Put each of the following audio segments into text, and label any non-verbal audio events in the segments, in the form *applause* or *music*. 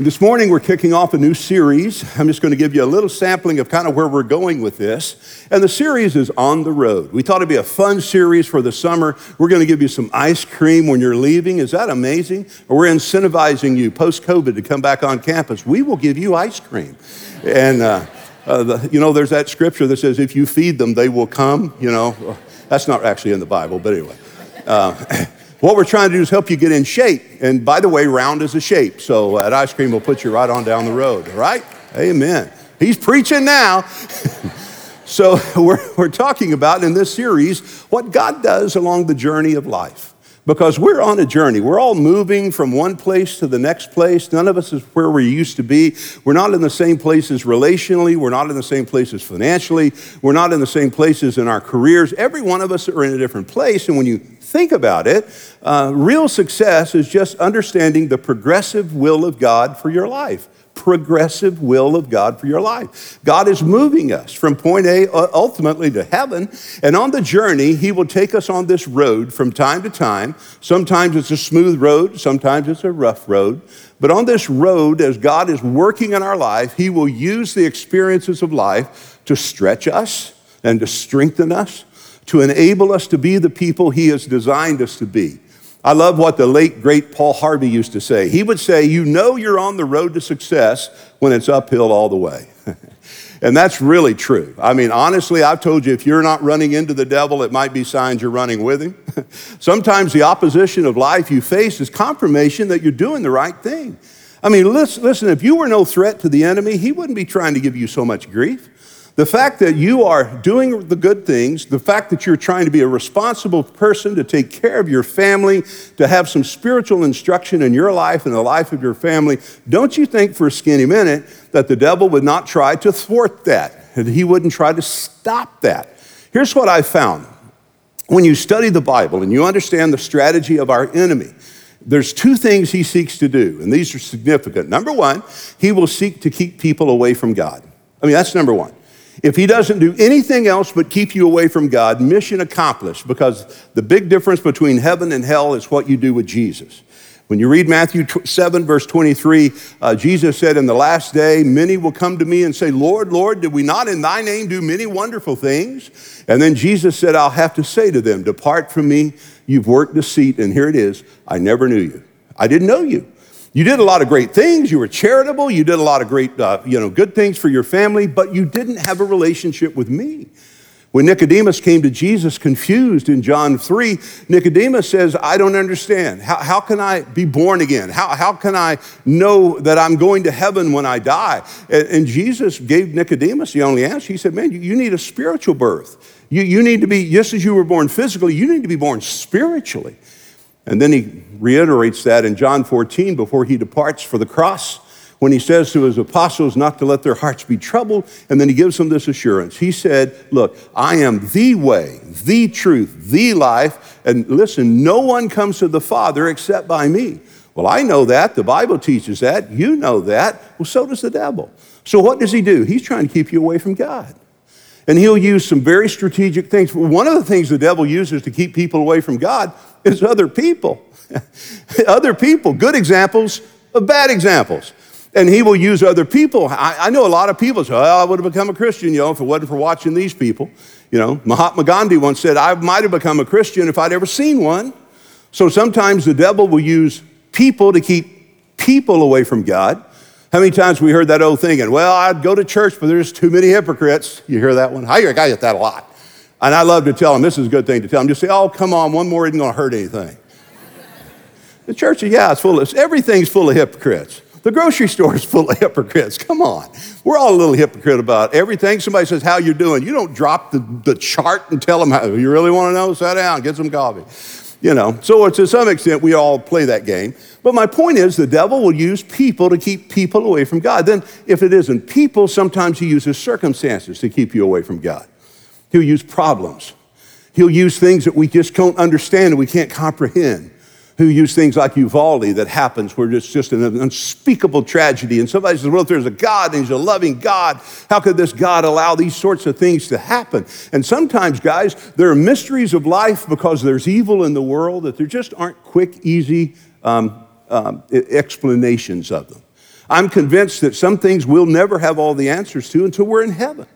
This morning, we're kicking off a new series. I'm just going to give you a little sampling of kind of where we're going with this. And the series is On the Road. We thought it'd be a fun series for the summer. We're going to give you some ice cream when you're leaving. Is that amazing? We're incentivizing you post COVID to come back on campus. We will give you ice cream. And, uh, uh, the, you know, there's that scripture that says, if you feed them, they will come. You know, that's not actually in the Bible, but anyway. Uh, *laughs* What we're trying to do is help you get in shape. And by the way, round is a shape. So that ice cream will put you right on down the road, right? Amen. He's preaching now. *laughs* so *laughs* we're, we're talking about in this series what God does along the journey of life because we're on a journey. We're all moving from one place to the next place. None of us is where we used to be. We're not in the same places relationally. We're not in the same places financially. We're not in the same places in our careers. Every one of us are in a different place. And when you think about it, uh, real success is just understanding the progressive will of God for your life progressive will of God for your life. God is moving us from point A ultimately to heaven, and on the journey, He will take us on this road from time to time. Sometimes it's a smooth road, sometimes it's a rough road. But on this road, as God is working in our life, He will use the experiences of life to stretch us and to strengthen us, to enable us to be the people He has designed us to be. I love what the late, great Paul Harvey used to say. He would say, You know you're on the road to success when it's uphill all the way. *laughs* and that's really true. I mean, honestly, I've told you if you're not running into the devil, it might be signs you're running with him. *laughs* Sometimes the opposition of life you face is confirmation that you're doing the right thing. I mean, listen, if you were no threat to the enemy, he wouldn't be trying to give you so much grief. The fact that you are doing the good things, the fact that you're trying to be a responsible person, to take care of your family, to have some spiritual instruction in your life and the life of your family, don't you think for a skinny minute that the devil would not try to thwart that, that he wouldn't try to stop that? Here's what I found. When you study the Bible and you understand the strategy of our enemy, there's two things he seeks to do, and these are significant. Number one, he will seek to keep people away from God. I mean, that's number one. If he doesn't do anything else but keep you away from God, mission accomplished, because the big difference between heaven and hell is what you do with Jesus. When you read Matthew 7, verse 23, uh, Jesus said, In the last day, many will come to me and say, Lord, Lord, did we not in thy name do many wonderful things? And then Jesus said, I'll have to say to them, Depart from me, you've worked deceit, and here it is, I never knew you. I didn't know you. You did a lot of great things. You were charitable. You did a lot of great, uh, you know, good things for your family, but you didn't have a relationship with me. When Nicodemus came to Jesus confused in John 3, Nicodemus says, I don't understand. How, how can I be born again? How, how can I know that I'm going to heaven when I die? And, and Jesus gave Nicodemus the only answer. He said, Man, you, you need a spiritual birth. You, you need to be, just as you were born physically, you need to be born spiritually. And then he reiterates that in John 14 before he departs for the cross when he says to his apostles not to let their hearts be troubled. And then he gives them this assurance. He said, Look, I am the way, the truth, the life. And listen, no one comes to the Father except by me. Well, I know that. The Bible teaches that. You know that. Well, so does the devil. So what does he do? He's trying to keep you away from God. And he'll use some very strategic things. One of the things the devil uses to keep people away from God is other people. *laughs* other people, good examples of bad examples. And he will use other people. I, I, know a lot of people say, well, I would have become a Christian, you know, if it wasn't for watching these people. You know, Mahatma Gandhi once said, I might have become a Christian if I'd ever seen one. So sometimes the devil will use people to keep people away from God. How many times we heard that old thing? And well, I'd go to church, but there's too many hypocrites. You hear that one? I hear get that a lot. And I love to tell them, this is a good thing to tell them. Just say, oh, come on, one more isn't going to hurt anything. the church, yeah, it's full of, everything's full of hypocrites. The grocery store is full of hypocrites. Come on. We're all a little hypocrite about everything. Somebody says, how you doing? You don't drop the, the chart and tell them how, you really want to know? Sit down, get some coffee. You know, so to some extent, we all play that game. But my point is, the devil will use people to keep people away from God. Then, if it isn't people, sometimes he uses circumstances to keep you away from God. He'll use problems. He'll use things that we just don't understand and we can't comprehend. He'll use things like Uvalde that happens where it's just an unspeakable tragedy. And somebody says, Well, if there's a God and He's a loving God, how could this God allow these sorts of things to happen? And sometimes, guys, there are mysteries of life because there's evil in the world that there just aren't quick, easy um, um, explanations of them. I'm convinced that some things we'll never have all the answers to until we're in heaven.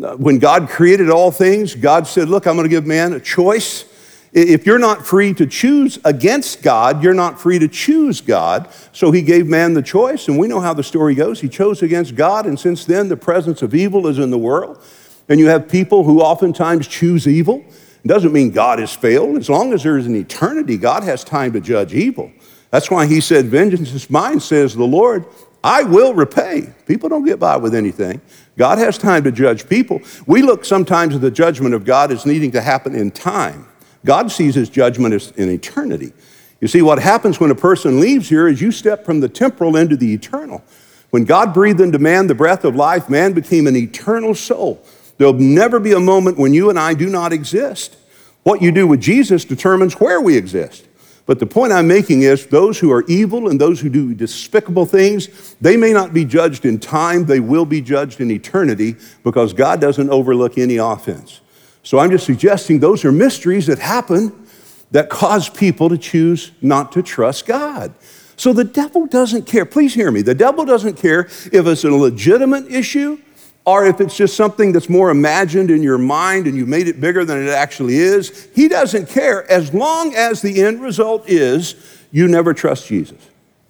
When God created all things, God said, Look, I'm going to give man a choice. If you're not free to choose against God, you're not free to choose God. So he gave man the choice, and we know how the story goes. He chose against God, and since then, the presence of evil is in the world. And you have people who oftentimes choose evil. It doesn't mean God has failed. As long as there is an eternity, God has time to judge evil. That's why he said, Vengeance is mine, says the Lord. I will repay. People don't get by with anything. God has time to judge people. We look sometimes at the judgment of God as needing to happen in time. God sees his judgment as in eternity. You see, what happens when a person leaves here is you step from the temporal into the eternal. When God breathed into man the breath of life, man became an eternal soul. There'll never be a moment when you and I do not exist. What you do with Jesus determines where we exist. But the point I'm making is those who are evil and those who do despicable things, they may not be judged in time, they will be judged in eternity because God doesn't overlook any offense. So I'm just suggesting those are mysteries that happen that cause people to choose not to trust God. So the devil doesn't care. Please hear me. The devil doesn't care if it's a legitimate issue or if it's just something that's more imagined in your mind and you made it bigger than it actually is. He doesn't care as long as the end result is you never trust Jesus.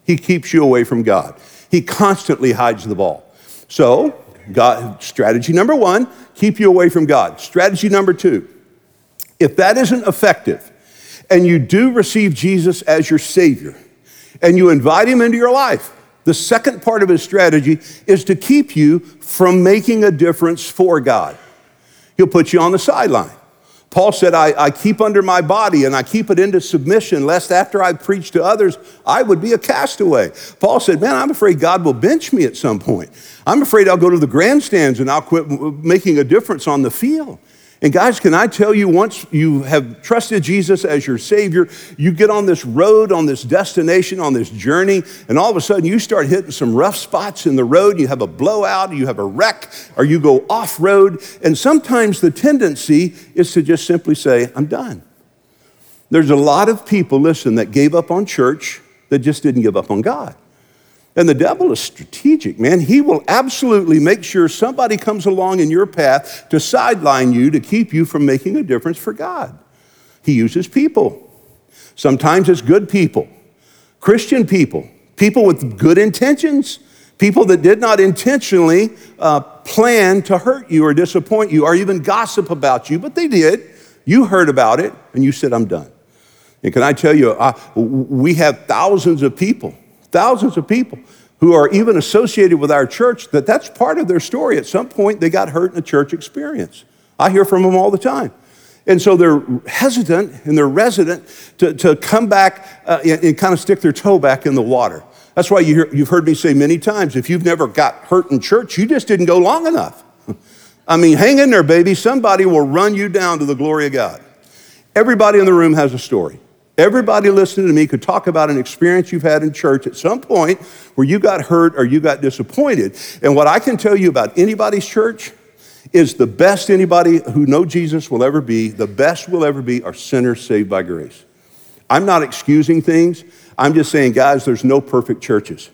He keeps you away from God. He constantly hides the ball. So, God, strategy number one, keep you away from God. Strategy number two, if that isn't effective and you do receive Jesus as your Savior and you invite Him into your life, the second part of his strategy is to keep you from making a difference for God. He'll put you on the sideline. Paul said, I, I, keep under my body and I keep it into submission, lest after I preach to others, I would be a castaway. Paul said, Man, I'm afraid God will bench me at some point. I'm afraid I'll go to the grandstands and I'll quit making a difference on the field. And guys, can I tell you, once you have trusted Jesus as your Savior, you get on this road, on this destination, on this journey, and all of a sudden you start hitting some rough spots in the road. You have a blowout, you have a wreck, or you go off road. And sometimes the tendency is to just simply say, I'm done. There's a lot of people, listen, that gave up on church that just didn't give up on God. And the devil is strategic, man. He will absolutely make sure somebody comes along in your path to sideline you to keep you from making a difference for God. He uses people. Sometimes it's good people, Christian people, people with good intentions, people that did not intentionally uh, plan to hurt you or disappoint you or even gossip about you, but they did. You heard about it and you said, I'm done. And can I tell you, uh, we have thousands of people thousands of people who are even associated with our church that that's part of their story. At some point, they got hurt in a church experience. I hear from them all the time. And so they're hesitant and they're resident to, to come back uh, and, and, kind of stick their toe back in the water. That's why you hear, you've heard me say many times if you've never got hurt in church, you just didn't go long enough. *laughs* I mean, hang in there, baby. Somebody will run you down to the glory of God. Everybody in the room has a story. Everybody listening to me could talk about an experience you've had in church at some point where you got hurt or you got disappointed. And what I can tell you about anybody's church is the best anybody who know Jesus will ever be, the best will ever be are sinners saved by grace. I'm not excusing things. I'm just saying, guys, there's no perfect churches.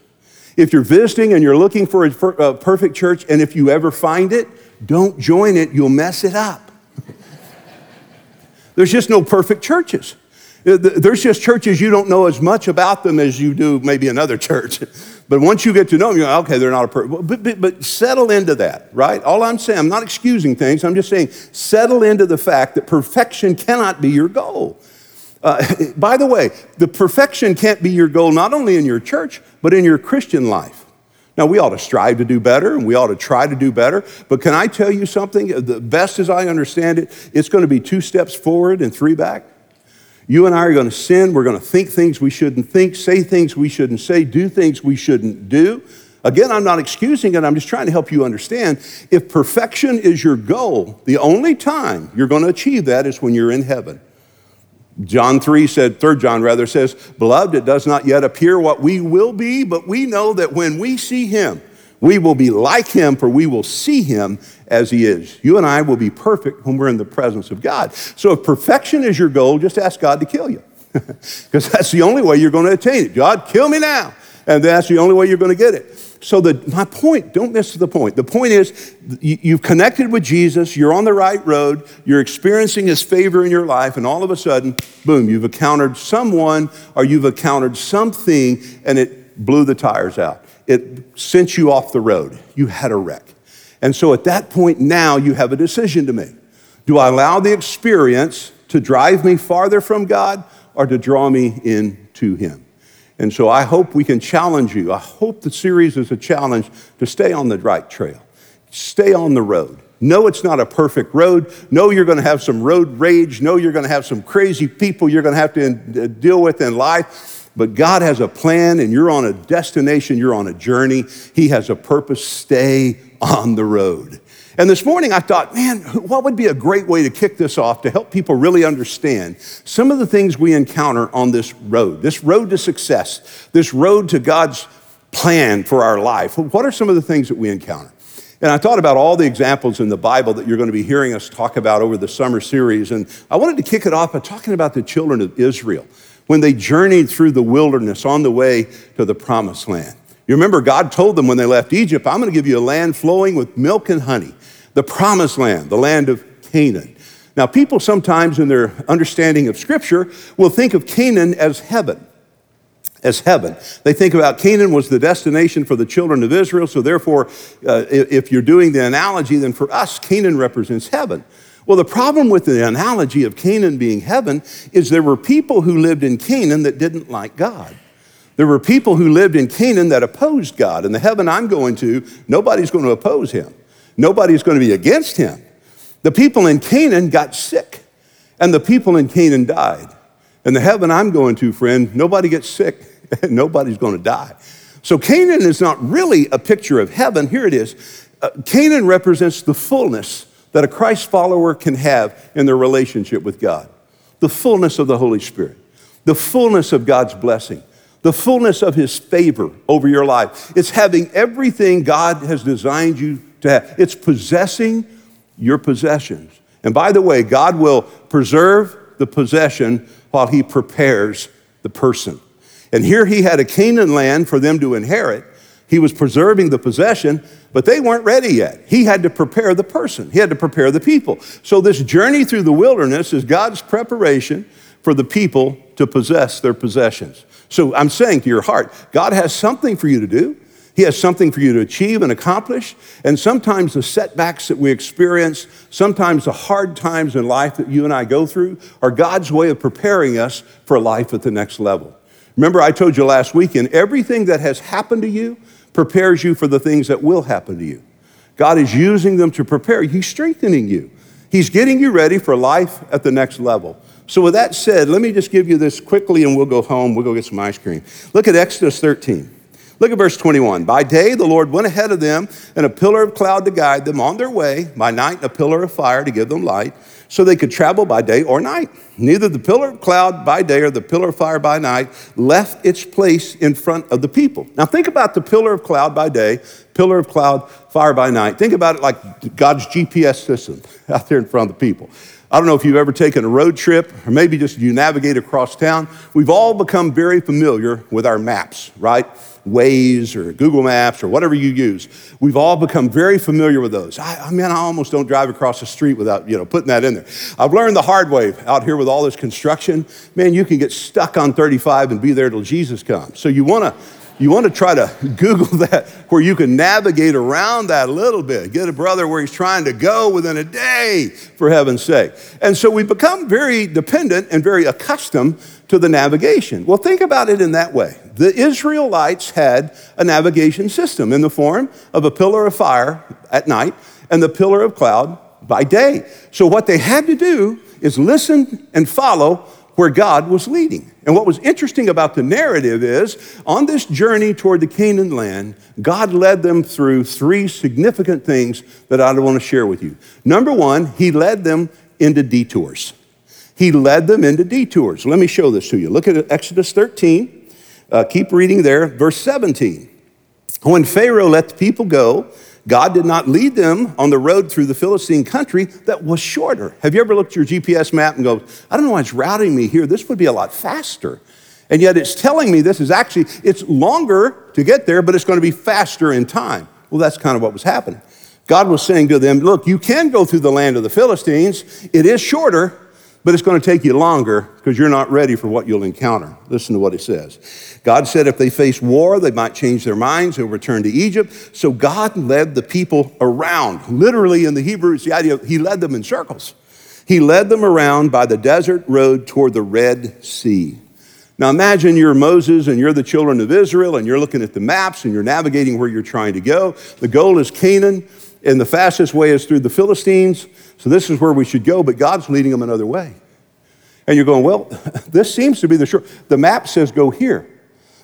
If you're visiting and you're looking for a perfect church, and if you ever find it, don't join it, you'll mess it up. *laughs* there's just no perfect churches. There's just churches you don't know as much about them as you do maybe another *laughs* church. But once you get to know them, you're like, okay, they're not a perfect. But, but, but settle into that, right? All I'm saying, I'm not excusing things. I'm just saying, settle into the fact that perfection cannot be your goal. Uh, *laughs* by the way, the perfection can't be your goal not only in your church, but in your Christian life. Now, we ought to strive to do better and we ought to try to do better. But can I tell you something? The best as I understand it, it's going to be two steps forward and three back. You and I are going to sin. We're going to think things we shouldn't think, say things we shouldn't say, do things we shouldn't do. Again, I'm not excusing it, I'm just trying to help you understand. If perfection is your goal, the only time you're going to achieve that is when you're in heaven. John 3 said, 3 John rather says, Beloved, it does not yet appear what we will be, but we know that when we see him, we will be like him, for we will see him as he is. You and I will be perfect when we're in the presence of God. So if perfection is your goal, just ask God to kill you. *laughs* Because that's the only way you're going to attain it. God, kill me now. And that's the only way you're going to get it. So the, my point, don't miss the point. The point is you, have connected with Jesus, you're on the right road, you're experiencing his favor in your life, and all of a sudden, boom, you've encountered someone or you've encountered something and it blew the tires out. It sent you off the road. You had a wreck. And so at that point now you have a decision to make. Do I allow the experience to drive me farther from God or to draw me into him? And so I hope we can challenge you. I hope the series is a challenge to stay on the right trail, stay on the road. No, it's not a perfect road. No, you're going to have some road rage. No, you're going to have some crazy people you're going to have to uh, deal with in life. But God has a plan and you're on a destination, you're on a journey. He has a purpose. Stay on the road. And this morning I thought, man, what would be a great way to kick this off to help people really understand some of the things we encounter on this road, this road to success, this road to God's plan for our life? What are some of the things that we encounter? And I thought about all the examples in the Bible that you're going to be hearing us talk about over the summer series. And I wanted to kick it off by talking about the children of Israel when they journeyed through the wilderness on the way to the promised land. You remember, God told them when they left Egypt, I'm going to give you a land flowing with milk and honey the promised land, the land of Canaan. Now, people sometimes in their understanding of Scripture will think of Canaan as heaven. As heaven. They think about Canaan was the destination for the children of Israel, so therefore, uh, if you're doing the analogy, then for us, Canaan represents heaven. Well, the problem with the analogy of Canaan being heaven is there were people who lived in Canaan that didn't like God. There were people who lived in Canaan that opposed God. And the heaven I'm going to, nobody's going to oppose him. Nobody's going to be against him. The people in Canaan got sick, and the people in Canaan died. And the heaven I'm going to, friend, nobody gets sick, *laughs* and nobody's going to die. So Canaan is not really a picture of heaven. Here it is. Uh, Canaan represents the fullness that a Christ follower can have in their relationship with God the fullness of the Holy Spirit, the fullness of God's blessing, the fullness of His favor over your life. It's having everything God has designed you to have. It's possessing your possessions. And by the way, God will preserve the possession while he prepares the person. And here he had a Canaan land for them to inherit. He was preserving the possession, but they weren't ready yet. He had to prepare the person, he had to prepare the people. So, this journey through the wilderness is God's preparation for the people to possess their possessions. So, I'm saying to your heart, God has something for you to do. He has something for you to achieve and accomplish. And sometimes the setbacks that we experience, sometimes the hard times in life that you and I go through, are God's way of preparing us for life at the next level. Remember, I told you last weekend everything that has happened to you prepares you for the things that will happen to you. God is using them to prepare He's strengthening you. He's getting you ready for life at the next level. So, with that said, let me just give you this quickly and we'll go home. We'll go get some ice cream. Look at Exodus 13. Look at verse 21. By day, the Lord went ahead of them in a pillar of cloud to guide them on their way, by night, a pillar of fire to give them light, so they could travel by day or night. Neither the pillar of cloud by day or the pillar of fire by night left its place in front of the people. Now, think about the pillar of cloud by day, pillar of cloud, fire by night. Think about it like God's GPS system *laughs* out there in front of the people. I don't know if you've ever taken a road trip or maybe just you navigate across town. We've all become very familiar with our maps, right? Waze or Google Maps or whatever you use. We've all become very familiar with those. I, I mean, I almost don't drive across the street without, you know, putting that in there. I've learned the hard way out here with all this construction. Man, you can get stuck on 35 and be there till Jesus comes. So you want to you want to try to *laughs* Google that where you can navigate around that a little bit. Get a brother where he's trying to go within a day, for heaven's sake. And so we become very dependent and very accustomed to the navigation. Well, think about it in that way. The Israelites had a navigation system in the form of a pillar of fire at night and the pillar of cloud by day. So what they had to do is listen and follow where God was leading. And what was interesting about the narrative is on this journey toward the Canaan land, God led them through three significant things that I want to share with you. Number one, He led them into detours. He led them into detours. Let me show this to you. Look at Exodus 13. Uh, keep reading there, verse 17. When Pharaoh let the people go, God did not lead them on the road through the Philistine country that was shorter. Have you ever looked at your GPS map and go, I don't know why it's routing me here. This would be a lot faster. And yet it's telling me this is actually, it's longer to get there, but it's going to be faster in time. Well, that's kind of what was happening. God was saying to them, look, you can go through the land of the Philistines. It is shorter, but it's going to take you longer because you're not ready for what you'll encounter. Listen to what it says. God said if they face war, they might change their minds and return to Egypt. So God led the people around. Literally in the Hebrew, it's the idea of He led them in circles. He led them around by the desert road toward the Red Sea. Now imagine you're Moses and you're the children of Israel and you're looking at the maps and you're navigating where you're trying to go. The goal is Canaan and the fastest way is through the Philistines. So this is where we should go, but God's leading them another way. And you're going, well, *laughs* this seems to be the short. The map says go here,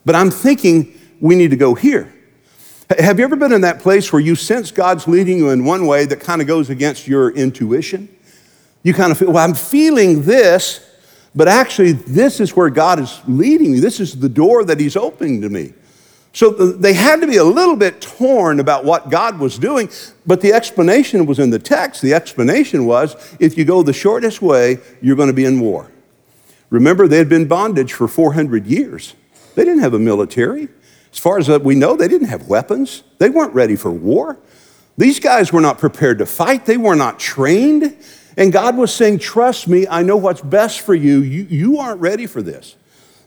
but I'm thinking we need to go here. Have you ever been in that place where you sense God's leading you in one way that kind of goes against your intuition? You kind of feel, well, I'm feeling this, but actually, this is where God is leading me. This is the door that He's opening to me. So they had to be a little bit torn about what God was doing, but the explanation was in the text. The explanation was if you go the shortest way, you're going to be in war. Remember, they had been bondage for 400 years. They didn't have a military. As far as we know, they didn't have weapons. They weren't ready for war. These guys were not prepared to fight, they were not trained. And God was saying, Trust me, I know what's best for you. You, you aren't ready for this.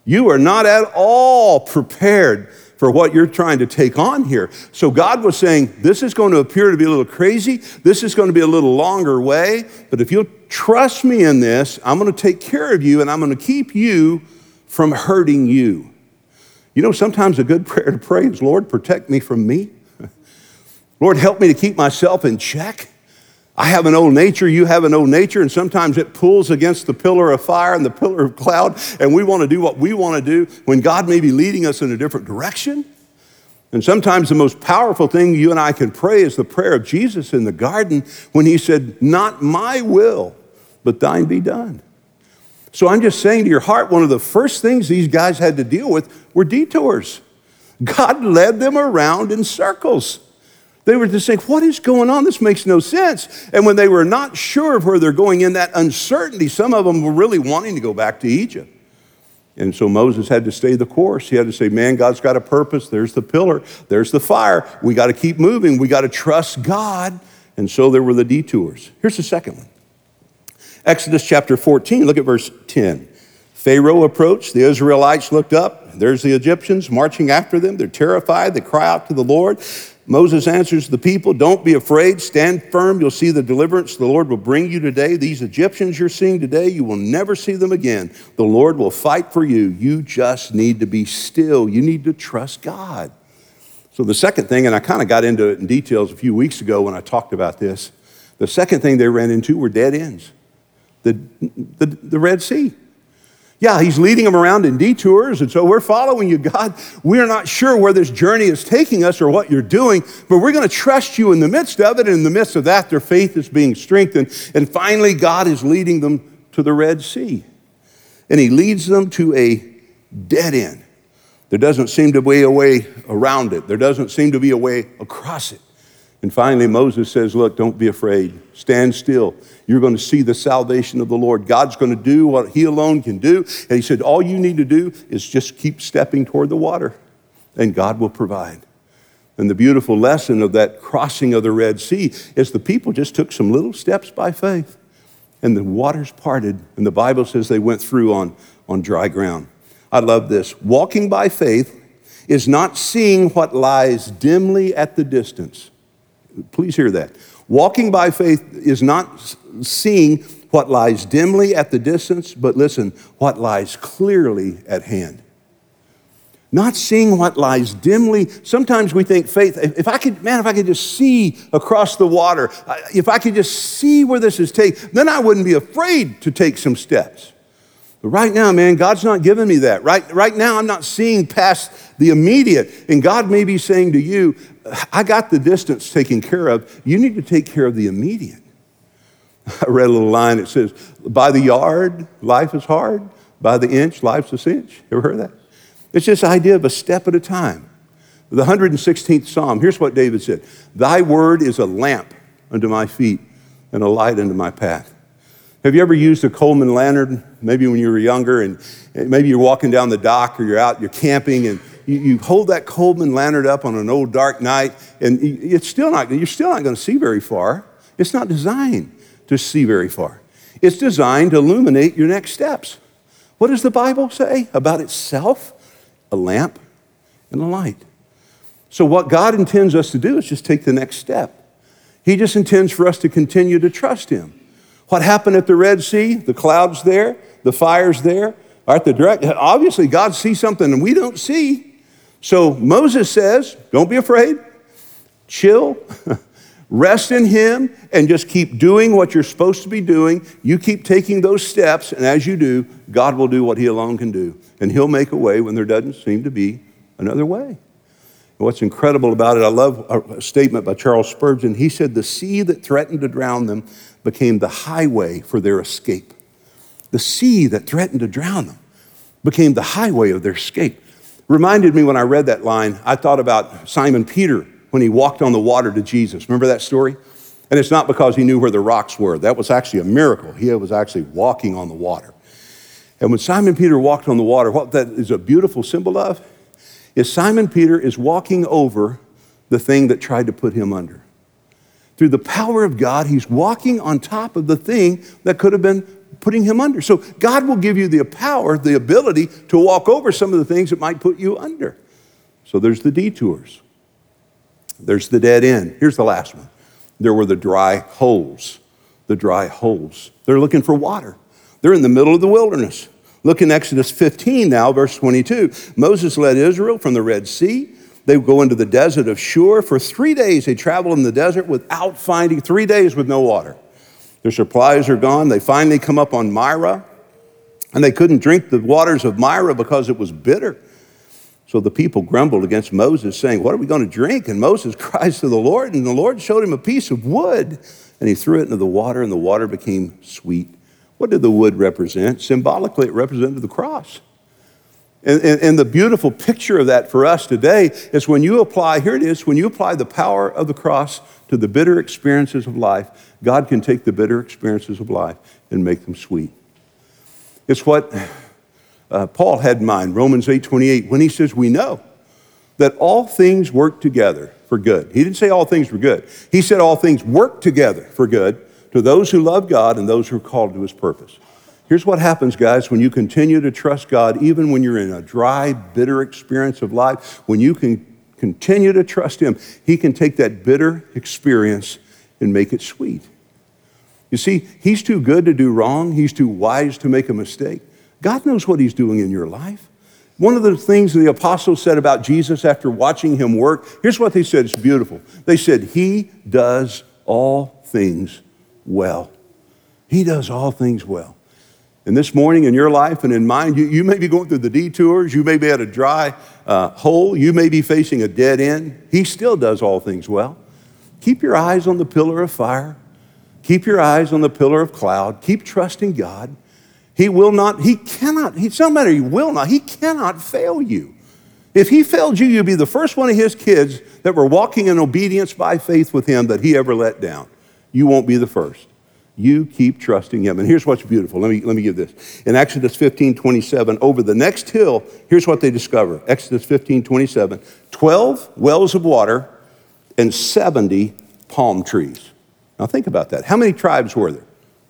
You are not at all prepared for what you're trying to take on here. So God was saying, This is going to appear to be a little crazy. This is going to be a little longer way. But if you'll trust me in this, I'm going to take care of you and I'm going to keep you from hurting you. You know, sometimes a good *laughs* prayer to pray is, Lord, protect me from me. *laughs* Lord, help me to keep myself in check. I have an old nature, you have an old nature, and sometimes it pulls against the pillar of fire and the pillar of cloud, and we want to do what we want to do when God may be leading us in a different direction. And sometimes the most powerful thing you and I can pray is the prayer of Jesus in the garden when he said, Not my will, but thine be done. So I'm just saying to your heart, one of the first things these guys had to deal with were detours. God led them around in circles. They were just saying, What is going on? This makes no sense. And when they were not sure of where they're going in that uncertainty, some of them were really wanting to go back to Egypt. And so Moses had to stay the course. He had to say, Man, God's got a purpose. There's the pillar, there's the fire. We got to keep moving. We got to trust God. And so there were the detours. Here's the second one Exodus chapter 14, look at verse 10. Pharaoh approached, the Israelites looked up. There's the Egyptians marching after them. They're terrified. They cry out to the Lord. Moses answers the people, Don't be afraid, stand firm. You'll see the deliverance the Lord will bring you today. These Egyptians you're seeing today, you will never see them again. The Lord will fight for you. You just need to be still. You need to trust God. So, the second thing, and I kind of got into it in details a few weeks ago when I talked about this, the second thing they ran into were dead ends the, the, the Red Sea. Yeah, he's leading them around in detours, and so we're following you, God. We're not sure where this journey is taking us or what you're doing, but we're going to trust you in the midst of it. And in the midst of that, their faith is being strengthened. And finally, God is leading them to the Red Sea. And he leads them to a dead end. There doesn't seem to be a way around it, there doesn't seem to be a way across it. And finally, Moses says, Look, don't be afraid. Stand still. You're going to see the salvation of the Lord. God's going to do what He alone can do. And He said, All you need to do is just keep stepping toward the water, and God will provide. And the beautiful lesson of that crossing of the Red Sea is the people just took some little steps by faith, and the waters parted. And the Bible says they went through on, on dry ground. I love this. Walking by faith is not seeing what lies dimly at the distance Please hear that. Walking by faith is not seeing what lies dimly at the distance, but listen, what lies clearly at hand. Not seeing what lies dimly. Sometimes we think faith, if I could, man, if I could just see across the water, if I could just see where this is taking, then I wouldn't be afraid to take some steps. But right now, man, God's not giving me that. Right, right now, I'm not seeing past the immediate. And God may be saying to you, I got the distance taken care of. You need to take care of the immediate. *laughs* I read a little line that says, By the yard, life is hard. By the inch, life's a cinch. *laughs* Ever heard that? It's this idea of a step at a time. The 116th Psalm, here's what David said Thy word is a lamp unto my feet and a light unto my path. Have you ever used a Coleman lantern, maybe when you were younger, and maybe you're walking down the dock or you're out, you're camping, and you, you hold that Coleman lantern up on an old dark night, and it's still not, you're still not going to see very far. It's not designed to see very far. It's designed to illuminate your next steps. What does the Bible say about itself? A lamp and a light. So, what God intends us to do is just take the next step. He just intends for us to continue to trust Him. What happened at the Red Sea? The clouds there, the fires there. All right, the direct, obviously, God sees something and we don't see. So Moses says, Don't be afraid, chill, *laughs* Rest in Him and just keep doing what you're supposed to be doing. You keep taking those steps, and as you do, God will do what He alone can do. And He'll make a way when there doesn't seem to be another way. What's incredible about it, I love a statement by Charles Spurgeon. He said, The sea that threatened to drown them became the highway for their escape. The sea that threatened to drown them became the highway of their escape. Reminded me when I read that line, I thought about Simon Peter when he walked on the water to Jesus. Remember that story? And it's not because he knew where the rocks were. That was actually a miracle. He was actually walking on the water. And when Simon Peter walked on the water, what that is a beautiful symbol of is Simon Peter is walking over the thing that tried to put him under. Through the power of God, he's walking on top of the thing that could have been putting him under. So God will give you the power, the ability to walk over some of the things that might put you under. So there's the detours. There's the dead end. Here's the last one. There were the dry holes. The dry holes. They're looking for water. They're in the middle of the wilderness. Look in Exodus 15 now, verse 22. Moses led Israel from the Red Sea. They go into the desert of Shur. For three days, they travel in the desert without finding, three days with no water. Their supplies are gone. They finally come up on Marah, and they couldn't drink the waters of Marah because it was bitter. So the people grumbled against Moses, saying, What are we going to drink? And Moses *laughs* cries to the Lord, and the Lord showed him a piece of wood, and he threw it into the water, and the water became sweet. What did the wood represent? Symbolically, it represented the cross. And, and, and, the beautiful picture of that for us today is when you apply, here it is, when you apply the power of the cross to the bitter experiences of life, God can take the bitter experiences of life and make them sweet. It's what uh, Paul had in mind, Romans 8 28, when he says, We know that all things work together for good. He didn't say all things were good, he said all things work together for good to those who love God and those who are called to his purpose. Here's what happens, guys, when you continue to trust God, even when you're in a dry, bitter experience of life, when you can continue to trust Him, He can take that bitter experience and make it sweet. You see, He's too good to do wrong, He's too wise to make a mistake. God knows what He's doing in your life. One of the things the apostles said about Jesus after watching him work, here's what they said. It's beautiful. They said, He does all things well. He does all things well. And this morning in your life and in mine, you, you may be going through the detours. You may be at a dry uh, hole. You may be facing a dead end. He still does all things well. Keep your eyes on the pillar of fire. Keep your eyes on the pillar of cloud. Keep trusting God. He will not, he cannot, it's no matter he will not, he cannot fail you. If he failed you, you'd be the first one of his kids that were walking in obedience by faith with him that he ever let down. You won't be the first. You keep trusting him. And here's what's beautiful. Let me, let me give this. In Exodus 15 27, over the next hill, here's what they discover Exodus 15 27, 12 wells of water and 70 palm trees. Now think about that. How many tribes were there?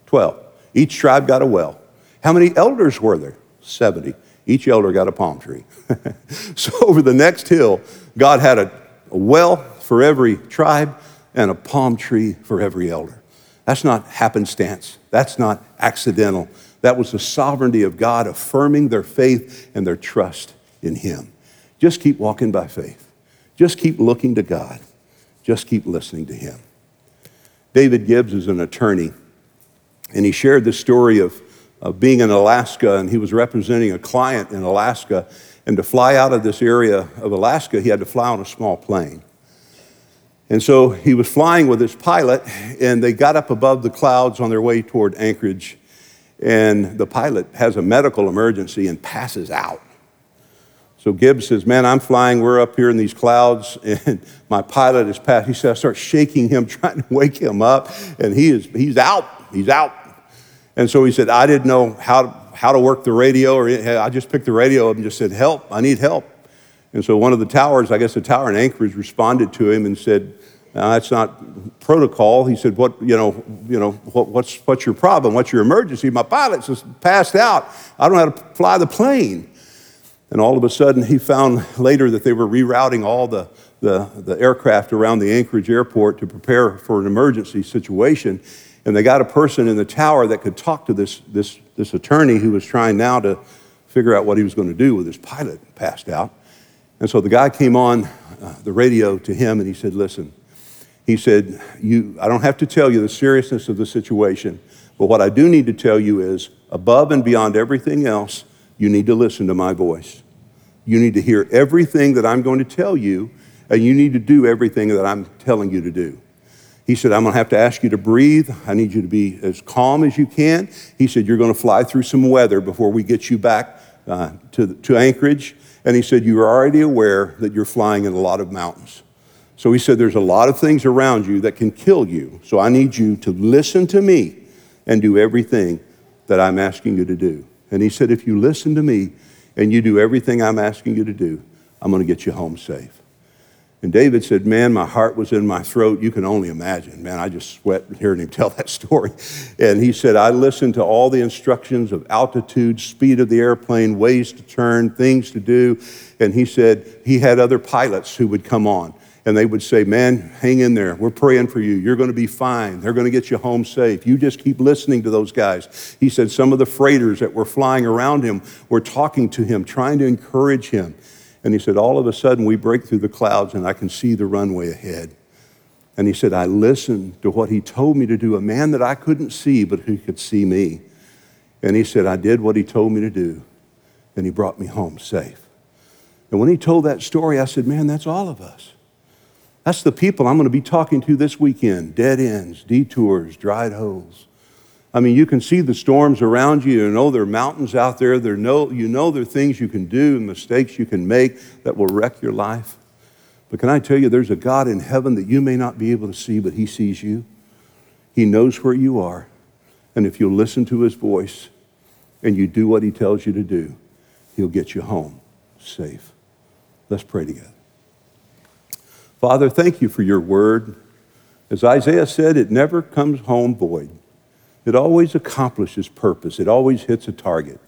12. Each tribe got a well. How many elders were there? 70. Each elder got a palm tree. *laughs* so over the next hill, God had a, a well for every tribe and a palm tree for every elder. That's not happenstance. That's not accidental. That was the sovereignty of God affirming their faith and their trust in Him. Just keep walking by faith. Just keep looking to God. Just keep listening to Him. David Gibbs is an attorney, and he shared the story of of being in Alaska, and he was representing a client in Alaska. And to fly out of this area of Alaska, he had to fly on a small plane. And so he was flying with his pilot, and they got up above the clouds on their way toward Anchorage. And the pilot has a medical emergency and passes out. So Gibbs says, Man, I'm flying. We're up here in these clouds, *laughs* and my pilot is passed. He said, I start shaking him, *laughs* trying to wake him up, and he is, he's out. He's out. And so he said, I didn't know how, to, how to work the radio, or I just picked the radio up and just said, Help, I need help. And so one of the towers, I guess the tower in Anchorage, responded to him and said, that's not protocol. He said, what, you know, you know what, what's, what's your problem? What's your emergency? My pilot's just passed out. I don't know how to fly the plane. And all of a sudden, he found later that they were rerouting all the, the, the aircraft around the Anchorage airport to prepare for an emergency situation. And they got a person in the tower that could talk to this, this, this attorney who was trying now to figure out what he was going to do with his pilot passed out. And so the guy came on uh, the radio to him and he said, Listen, he said, you, I don't have to tell you the seriousness of the situation, but what I do need to tell you is above and beyond everything else, you need to listen to my voice. You need to hear everything that I'm going to tell you, and you need to do everything that I'm telling you to do. He said, I'm going to have to ask you to breathe. I need you to be as calm as you can. He said, You're going to fly through some weather before we get you back uh, to, to Anchorage. And he said, You're already aware that you're flying in a lot of mountains. So he said, There's a lot of things around you that can kill you. So I need you to listen to me and do everything that I'm asking you to do. And he said, If you listen to me and you do everything I'm asking you to do, I'm going to get you home safe. And David said, Man, my heart was in my throat. You can only imagine. Man, I just sweat hearing him *laughs* tell that story. And he said, I listened to all the instructions of altitude, speed of the airplane, ways to turn, things to do. And he said he had other pilots who would come on and they would say, Man, hang in there. We're praying for you. You're going to be fine. They're going to get you home safe. You just keep listening to those guys. He said some of the freighters that were flying around him were talking to him, trying to encourage him. And he said, All of a sudden, we break through the clouds and I can see the runway ahead. And he said, I listened to what he told me to do, a man that I couldn't see, but who could see me. And he said, I did what he told me to do, and he brought me home safe. And when he told that story, I said, Man, that's all of us. That's the people I'm going to be talking to this weekend dead ends, detours, dried holes. I mean, you can see the storms around you. You know there are mountains out there. there no, you know there are things you can do and mistakes you can make that will wreck your life. But can I tell you, there's a God in heaven that you may not be able to see, but He sees you. He knows where you are. And if you'll listen to His voice and you do what He tells you to do, He'll get you home safe. Let's pray together. Father, thank you for your word. As Isaiah said, it never comes home void. It always accomplishes purpose, it always hits a target.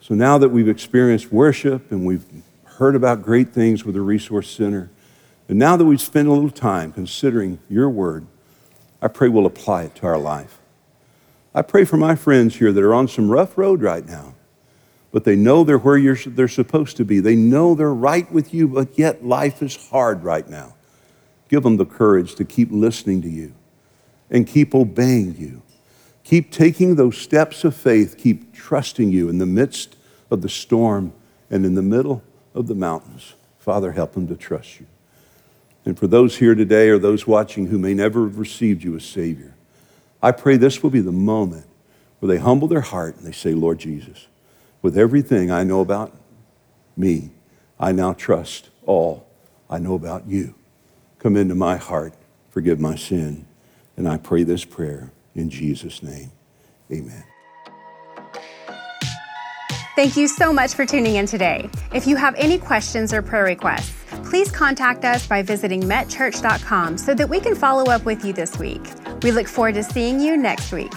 So now that we've experienced worship and we've heard about great things with the Resource Center, and now that we've spent a little time considering your word, I pray we'll apply it to our life. I pray for my friends here that are on some rough road right now but they know they're where they're supposed to be. They know they're right with you, but yet life is hard right now. Give them the courage to keep listening to you and keep obeying you. Keep taking those steps of faith, keep trusting you in the midst of the storm and in the middle of the mountains. Father, help them to trust you. And for those here today or those watching who may never have received you as Savior, I pray this will be the moment where they humble their heart and they say, Lord Jesus, with everything I know about me, I now trust all I know about you. Come into my heart, forgive my sin, and I pray this prayer in Jesus' name. Amen. Thank you so much for tuning in today. If you have any questions or prayer requests, please contact us by visiting metchurch.com so that we can follow up with you this week. We look forward to seeing you next week.